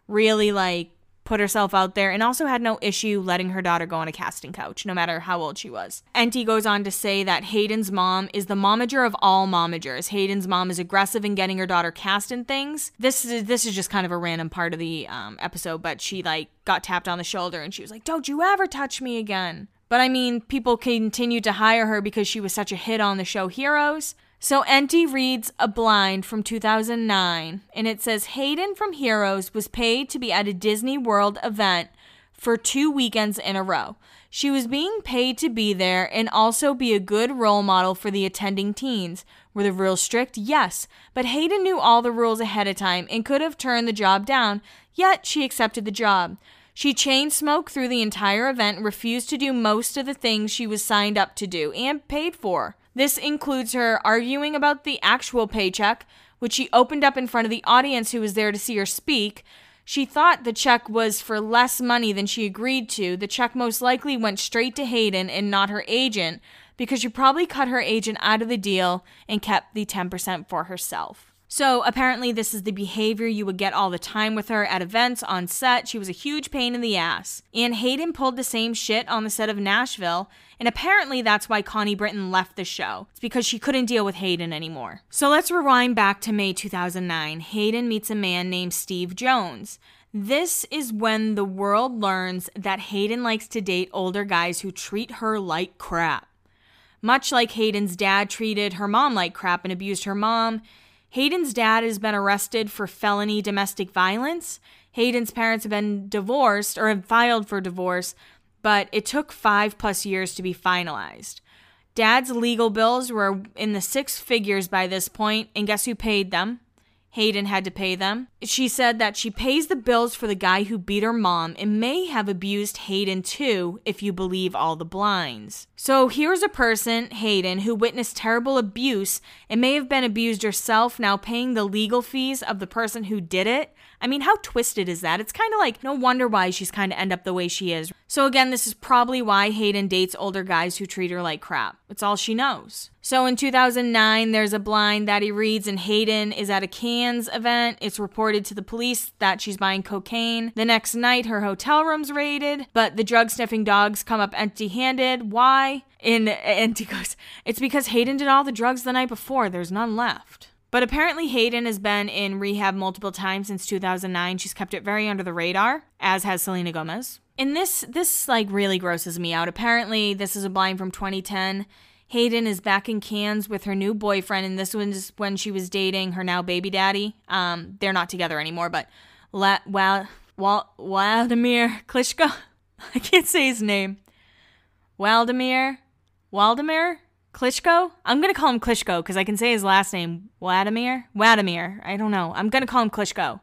really, like, put herself out there and also had no issue letting her daughter go on a casting couch, no matter how old she was. Enty goes on to say that Hayden's mom is the momager of all momagers. Hayden's mom is aggressive in getting her daughter cast in things. This is this is just kind of a random part of the um, episode, but she like got tapped on the shoulder and she was like, "Don't you ever touch me again." But I mean, people continued to hire her because she was such a hit on the show Heroes. So Enty reads a blind from 2009, and it says Hayden from Heroes was paid to be at a Disney World event for two weekends in a row. She was being paid to be there and also be a good role model for the attending teens. Were the rules strict? Yes, but Hayden knew all the rules ahead of time and could have turned the job down, yet she accepted the job. She chain smoked through the entire event and refused to do most of the things she was signed up to do and paid for. This includes her arguing about the actual paycheck, which she opened up in front of the audience who was there to see her speak. She thought the check was for less money than she agreed to. The check most likely went straight to Hayden and not her agent because she probably cut her agent out of the deal and kept the 10% for herself. So apparently, this is the behavior you would get all the time with her at events, on set. She was a huge pain in the ass. And Hayden pulled the same shit on the set of Nashville, and apparently that's why Connie Britton left the show. It's because she couldn't deal with Hayden anymore. So let's rewind back to May 2009. Hayden meets a man named Steve Jones. This is when the world learns that Hayden likes to date older guys who treat her like crap. Much like Hayden's dad treated her mom like crap and abused her mom, Hayden's dad has been arrested for felony domestic violence. Hayden's parents have been divorced or have filed for divorce, but it took five plus years to be finalized. Dad's legal bills were in the six figures by this point, and guess who paid them? Hayden had to pay them. She said that she pays the bills for the guy who beat her mom and may have abused Hayden too, if you believe all the blinds. So here's a person, Hayden, who witnessed terrible abuse and may have been abused herself, now paying the legal fees of the person who did it. I mean, how twisted is that? It's kind of like no wonder why she's kind of end up the way she is. So again, this is probably why Hayden dates older guys who treat her like crap. It's all she knows. So in 2009, there's a blind that he reads, and Hayden is at a Cannes event. It's reported to the police that she's buying cocaine. The next night, her hotel room's raided, but the drug sniffing dogs come up empty handed. Why? And, and he goes, It's because Hayden did all the drugs the night before. There's none left. But apparently, Hayden has been in rehab multiple times since 2009. She's kept it very under the radar, as has Selena Gomez. And this, this like really grosses me out. Apparently, this is a blind from 2010. Hayden is back in Cannes with her new boyfriend, and this was when she was dating her now baby daddy. Um, they're not together anymore, but La- Wal- Wal- Waldemir Klitschko. *laughs* I can't say his name. Waldemir, Waldemir Klitschko? I'm going to call him Klitschko because I can say his last name. Vladimir? Vladimir. I don't know. I'm going to call him Klitschko.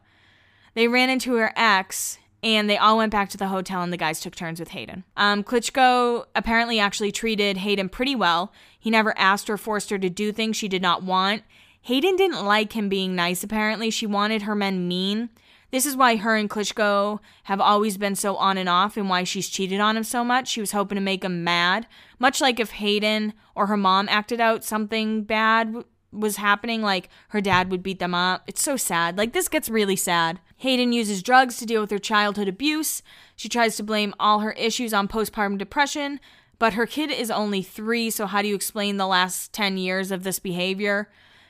They ran into her ex and they all went back to the hotel and the guys took turns with Hayden. Um, Klitschko apparently actually treated Hayden pretty well. He never asked or forced her to do things she did not want. Hayden didn't like him being nice, apparently. She wanted her men mean. This is why her and Klitschko have always been so on and off and why she's cheated on him so much. She was hoping to make him mad. Much like if Hayden or her mom acted out something bad was happening, like her dad would beat them up. It's so sad. Like, this gets really sad. Hayden uses drugs to deal with her childhood abuse. She tries to blame all her issues on postpartum depression, But her kid is only three, so how do you explain the last 10 years of this behavior?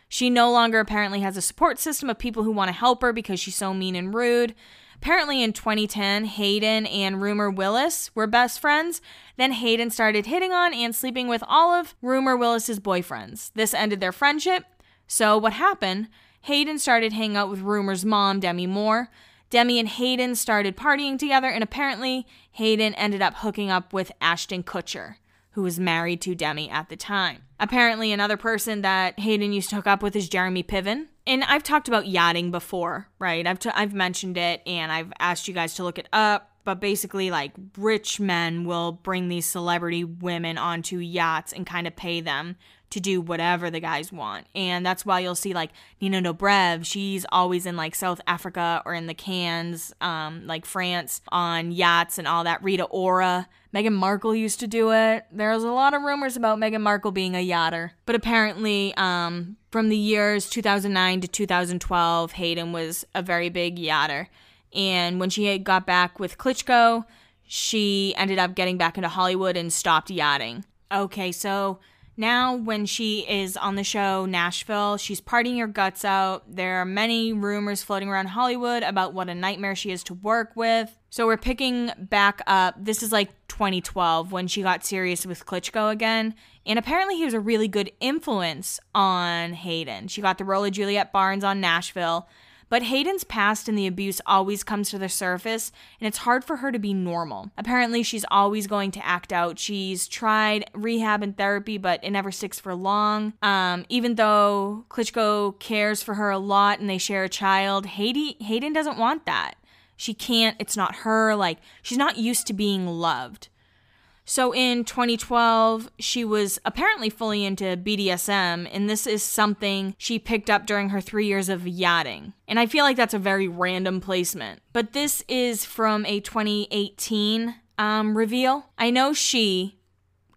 She no longer apparently has a support system of people who want to help her because she's so mean and rude. Apparently, in 2010, Hayden and Rumer Willis were best friends. Then Hayden started hitting on and sleeping with all of Rumer Willis's boyfriends. This ended their friendship. So, what happened? Hayden started hanging out with Rumer's mom, Demi Moore. Demi and Hayden started partying together, and apparently, Hayden ended up hooking up with Ashton Kutcher, who was married to Demi at the time. Apparently, another person that Hayden used to hook up with is Jeremy Piven. And I've talked about yachting before, right? I've, t- I've mentioned it and I've asked you guys to look it up. But basically, like, rich men will bring these celebrity women onto yachts and kind of pay them to do whatever the guys want. And that's why you'll see like Nina Dobrev, she's always in like South Africa or in the Cannes, um, like France on yachts and all that. Rita Ora, Meghan Markle used to do it. There's a lot of rumors about Meghan Markle being a yachter. But apparently, um, from the years 2009 to 2012, Hayden was a very big yachter. And when she got back with Klitschko, she ended up getting back into Hollywood and stopped yachting. Okay, so now, when she is on the show Nashville, she's partying her guts out. There are many rumors floating around Hollywood about what a nightmare she is to work with. So we're picking back up. This is like 2012 when she got serious with Klitschko again. And apparently, he was a really good influence on Hayden. She got the role of Juliette Barnes on Nashville. But Hayden's past and the abuse always comes to the surface, and it's hard for her to be normal. Apparently, she's always going to act out. She's tried rehab and therapy, but it never sticks for long. Um, even though Klitschko cares for her a lot and they share a child, Hayden Hayden doesn't want that. She can't, it's not her. Like, she's not used to being loved. So in 2012, she was apparently fully into BDSM, and this is something she picked up during her three years of yachting. And I feel like that's a very random placement. But this is from a 2018 um, reveal. I know she,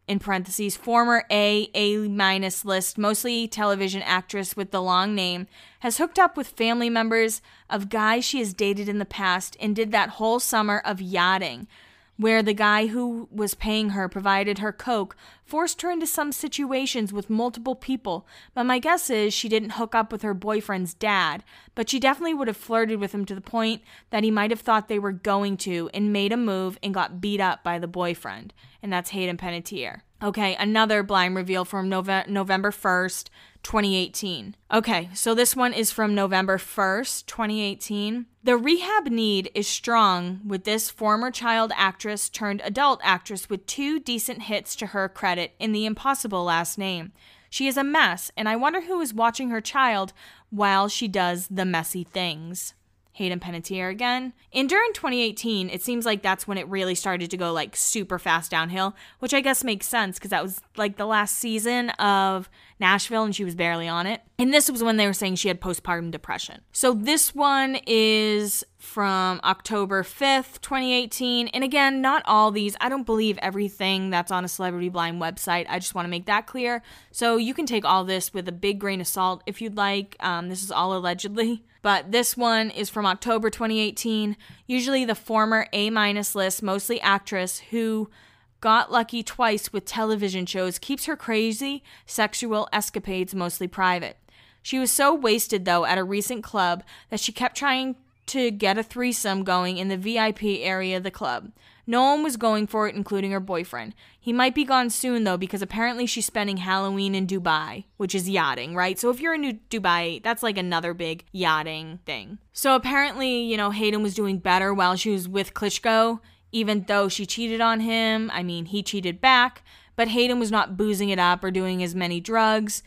in parentheses, former A, A minus list, mostly television actress with the long name, has hooked up with family members of guys she has dated in the past and did that whole summer of yachting where the guy who was paying her provided her coke, forced her into some situations with multiple people. But my guess is she didn't hook up with her boyfriend's dad, but she definitely would have flirted with him to the point that he might have thought they were going to and made a move and got beat up by the boyfriend. And that's Hayden Panettiere. Okay, another blind reveal from Nove- November 1st, 2018. Okay, so this one is from November 1st, 2018. The rehab need is strong with this former child actress turned adult actress with two decent hits to her credit in the impossible last name. She is a mess, and I wonder who is watching her child while she does the messy things. Hayden Panettiere again. And during 2018, it seems like that's when it really started to go like super fast downhill, which I guess makes sense because that was like the last season of Nashville and she was barely on it. And this was when they were saying she had postpartum depression. So this one is from October 5th, 2018. And again, not all these, I don't believe everything that's on a Celebrity Blind website. I just want to make that clear. So you can take all this with a big grain of salt if you'd like. Um, this is all allegedly. But this one is from October 2018. Usually the former A minus list, mostly actress who got lucky twice with television shows, keeps her crazy sexual escapades mostly private. She was so wasted, though, at a recent club that she kept trying to get a threesome going in the VIP area of the club. No one was going for it, including her boyfriend. He might be gone soon, though, because apparently she's spending Halloween in Dubai, which is yachting, right? So if you're in Dubai, that's like another big yachting thing. So apparently, you know, Hayden was doing better while she was with Klitschko, even though she cheated on him. I mean, he cheated back, but Hayden was not boozing it up or doing as many drugs.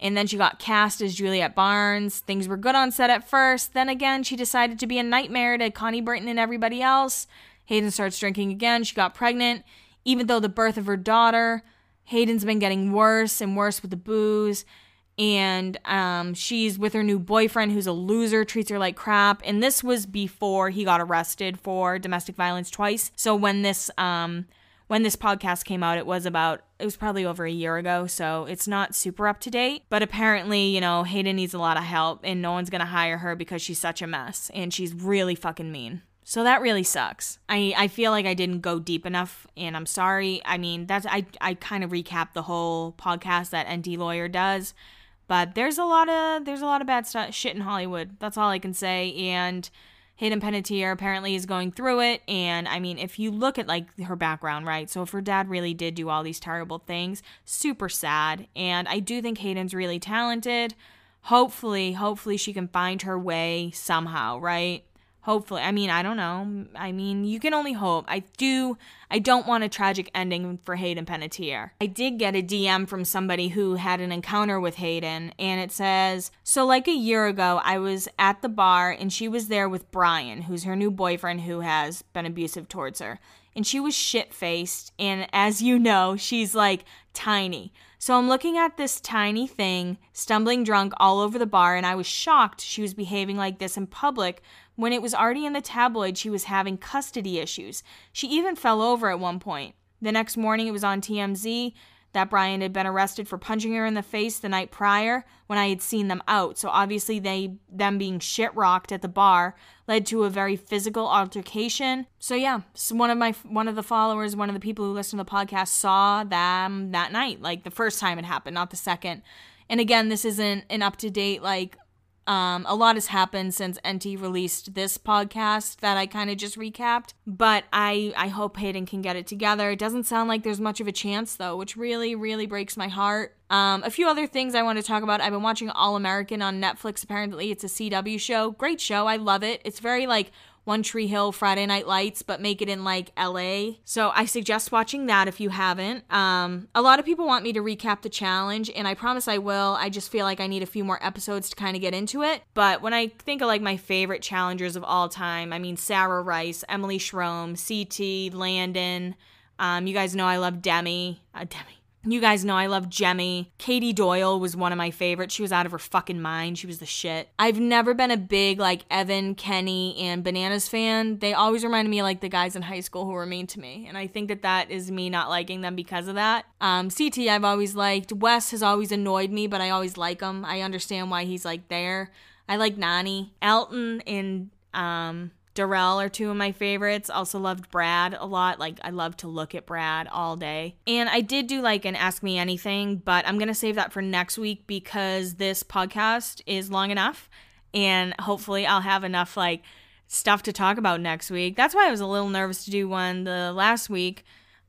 And then she got cast as Juliette Barnes. Things were good on set at first. Then again, she decided to be a nightmare to Connie Britton and everybody else. Hayden starts drinking again. She got pregnant. Even though the birth of her daughter, Hayden's been getting worse and worse with the booze. And um, she's with her new boyfriend who's a loser, treats her like crap. And this was before he got arrested for domestic violence twice. So when this um, when this podcast came out, it was about, it was probably over a year ago, so it's not super up to date. But apparently, you know, Hayden needs a lot of help, and no one's gonna hire her because she's such a mess, and she's really fucking mean. So that really sucks. I, I feel like I didn't go deep enough and I'm sorry. I mean, that's I I kind of recap the whole podcast that Enty Lawyer does, but there's a lot of there's a lot of bad stuff shit in Hollywood. That's all I can say and Hayden Panettiere apparently is going through it and I mean, if you look at like her background, right? So if her dad really did do all these terrible things, super sad. And I do think Hayden's really talented. Hopefully, hopefully she can find her way somehow, right? Hopefully. I mean, I don't know. I mean, you can only hope. I do I don't want a tragic ending for Hayden Panettiere. I did get a DM from somebody who had an encounter with Hayden and it says, "So like a year ago, I was at the bar and she was there with Brian, who's her new boyfriend who has been abusive towards her. And she was shit-faced and as you know, she's like tiny. So I'm looking at this tiny thing, stumbling drunk all over the bar, and I was shocked she was behaving like this in public when it was already in the tabloid she was having custody issues. She even fell over at one point. The next morning it was on TMZ that Brian had been arrested for punching her in the face the night prior when I had seen them out. So obviously they them being shit rocked at the bar led to a very physical altercation. So yeah, so one of my one of the followers, one of the people who listen to the podcast saw them that night, like the first time it happened, not the second. And again, this isn't an up to date like um, a lot has happened since Enty released this podcast that I kind of just recapped, but I I hope Hayden can get it together. It doesn't sound like there's much of a chance though, which really really breaks my heart. Um, a few other things I want to talk about. I've been watching All American on Netflix. Apparently, it's a CW show. Great show. I love it. It's very like one Tree Hill Friday Night Lights, but make it in like LA. So I suggest watching that if you haven't. Um, a lot of people want me to recap the challenge, and I promise I will. I just feel like I need a few more episodes to kind of get into it. But when I think of like my favorite challengers of all time, I mean Sarah Rice, Emily Schromm, CT, Landon. Um, you guys know I love Demi. Uh, Demi. You guys know I love Jemmye. Katie Doyle was one of my favorites. She was out of her fucking mind. She was the shit. I've never been a big like Evan, Kenny, and Bananas fan. They always reminded me like the guys in high school who were mean to me, and I think that that is me not liking them because of that. Um, CT I've always liked. Wes has always annoyed me, but I always like him. I understand why he's like there. I like Nany, Elton, and um Darrell are two of my favorites. Also loved Brad a lot. Like I love to look at Brad all day. And I did do like an ask me anything, but I'm to save that for next week because this podcast is long enough and hopefully I'll have enough like stuff to talk about next week. That's why I was a little nervous to do one the last week.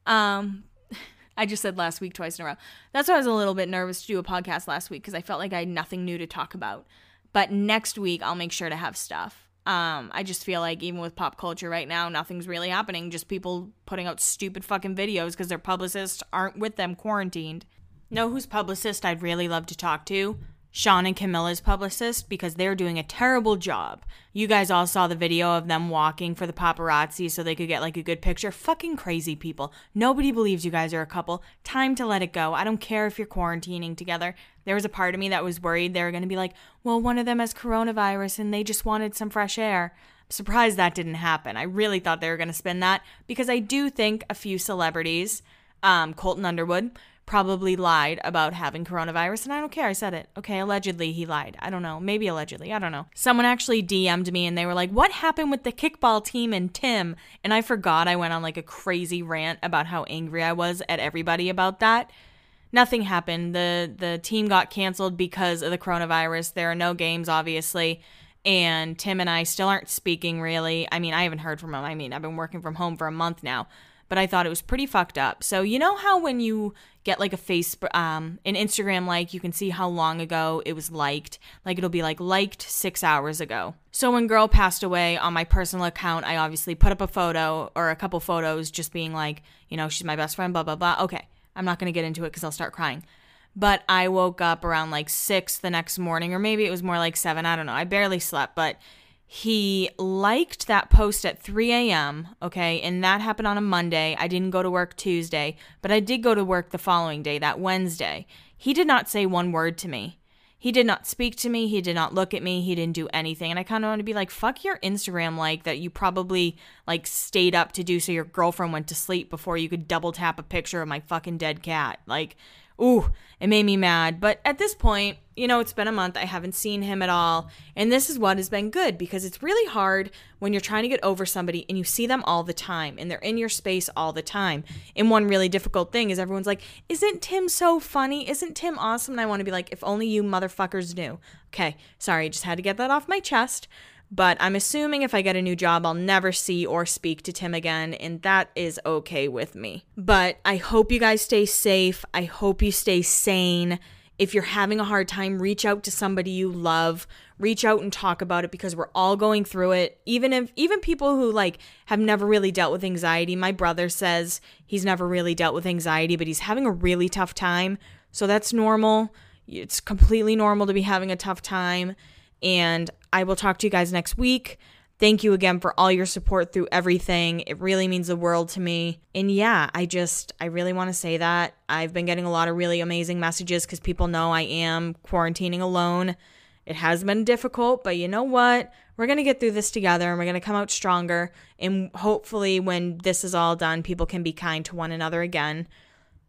Um *laughs* I just said last week twice in a row. That's why I was a little bit nervous to do a podcast last week because I felt like I had nothing new to talk about. But next week I'll make sure to have stuff. Um, I just feel like even with pop culture right now, nothing's really happening. Just people putting out stupid fucking videos because their publicists aren't with them quarantined. Know whose publicist I'd really love to talk to? Shawn and Camila's publicist because they're doing a terrible job. You guys all saw the video of them walking for the paparazzi so they could get like a good picture. Fucking crazy people. Nobody believes you guys are a couple. Time to let it go. I don't care if you're quarantining together. There was a part of me that was worried they were going to be like, well, one of them has coronavirus and they just wanted some fresh air. I'm surprised that didn't happen. I really thought they were going to spin that because I do think a few celebrities, um, Colton Underwood, probably lied about having coronavirus, and I don't care. I said it. Okay, allegedly he lied. I don't know. Maybe allegedly. I don't know. Someone actually DM'd me and they were like, What happened with the kickball team and Tim? And I forgot I went on like a crazy rant about how angry I was at everybody about that. Nothing happened. The the team got canceled because of the coronavirus. There are no games, obviously. And Tim and I still aren't speaking really. I mean, I haven't heard from him. I mean, I've been working from home for a month now but I thought it was pretty fucked up. So you know how when you get like a face um an Instagram like you can see how long ago it was liked. Like it'll be like liked 6 hours ago. So when girl passed away on my personal account, I obviously put up a photo or a couple photos just being like, you know, she's my best friend blah blah blah. Okay. I'm not going to get into it cuz I'll start crying. But I woke up around like 6 the next morning or maybe it was more like 7, I don't know. I barely slept, but he liked that post at 3 a.m. Okay, and that happened on a Monday. I didn't go to work Tuesday, but I did go to work the following day, that Wednesday. He did not say one word to me. He did not speak to me. He did not look at me. He didn't do anything. And I kind of want to be like, fuck your Instagram like that you probably like stayed up to do so your girlfriend went to sleep before you could double tap a picture of my fucking dead cat. Like, ooh, it made me mad. But at this point, you know, it's been a month. I haven't seen him at all. And this is what has been good because it's really hard when you're trying to get over somebody and you see them all the time and they're in your space all the time. And one really difficult thing is everyone's like, Isn't Tim so funny? Isn't Tim awesome? And I want to be like, If only you motherfuckers knew. Okay, sorry, I just had to get that off my chest. But I'm assuming if I get a new job, I'll never see or speak to Tim again, and that is okay with me. But I hope you guys stay safe. I hope you stay sane. If you're having a hard time, reach out to somebody you love. Reach out and talk about it because we're all going through it. Even if even people who like have never really dealt with anxiety. My brother says he's never really dealt with anxiety, but he's having a really tough time. So that's normal. It's completely normal to be having a tough time. And I will talk to you guys next week. Thank you again for all your support through everything. It really means the world to me. And yeah, I just, I really want to say that. I've been getting a lot of really amazing messages because people know I am quarantining alone. It has been difficult, but you know what? We're going to get through this together and we're going to come out stronger. And hopefully, when this is all done, people can be kind to one another again.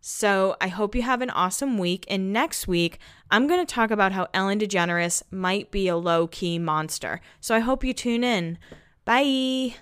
So I hope you have an awesome week. And next week, I'm going to talk about how Ellen DeGeneres might be a low key monster. So I hope you tune in. Bye.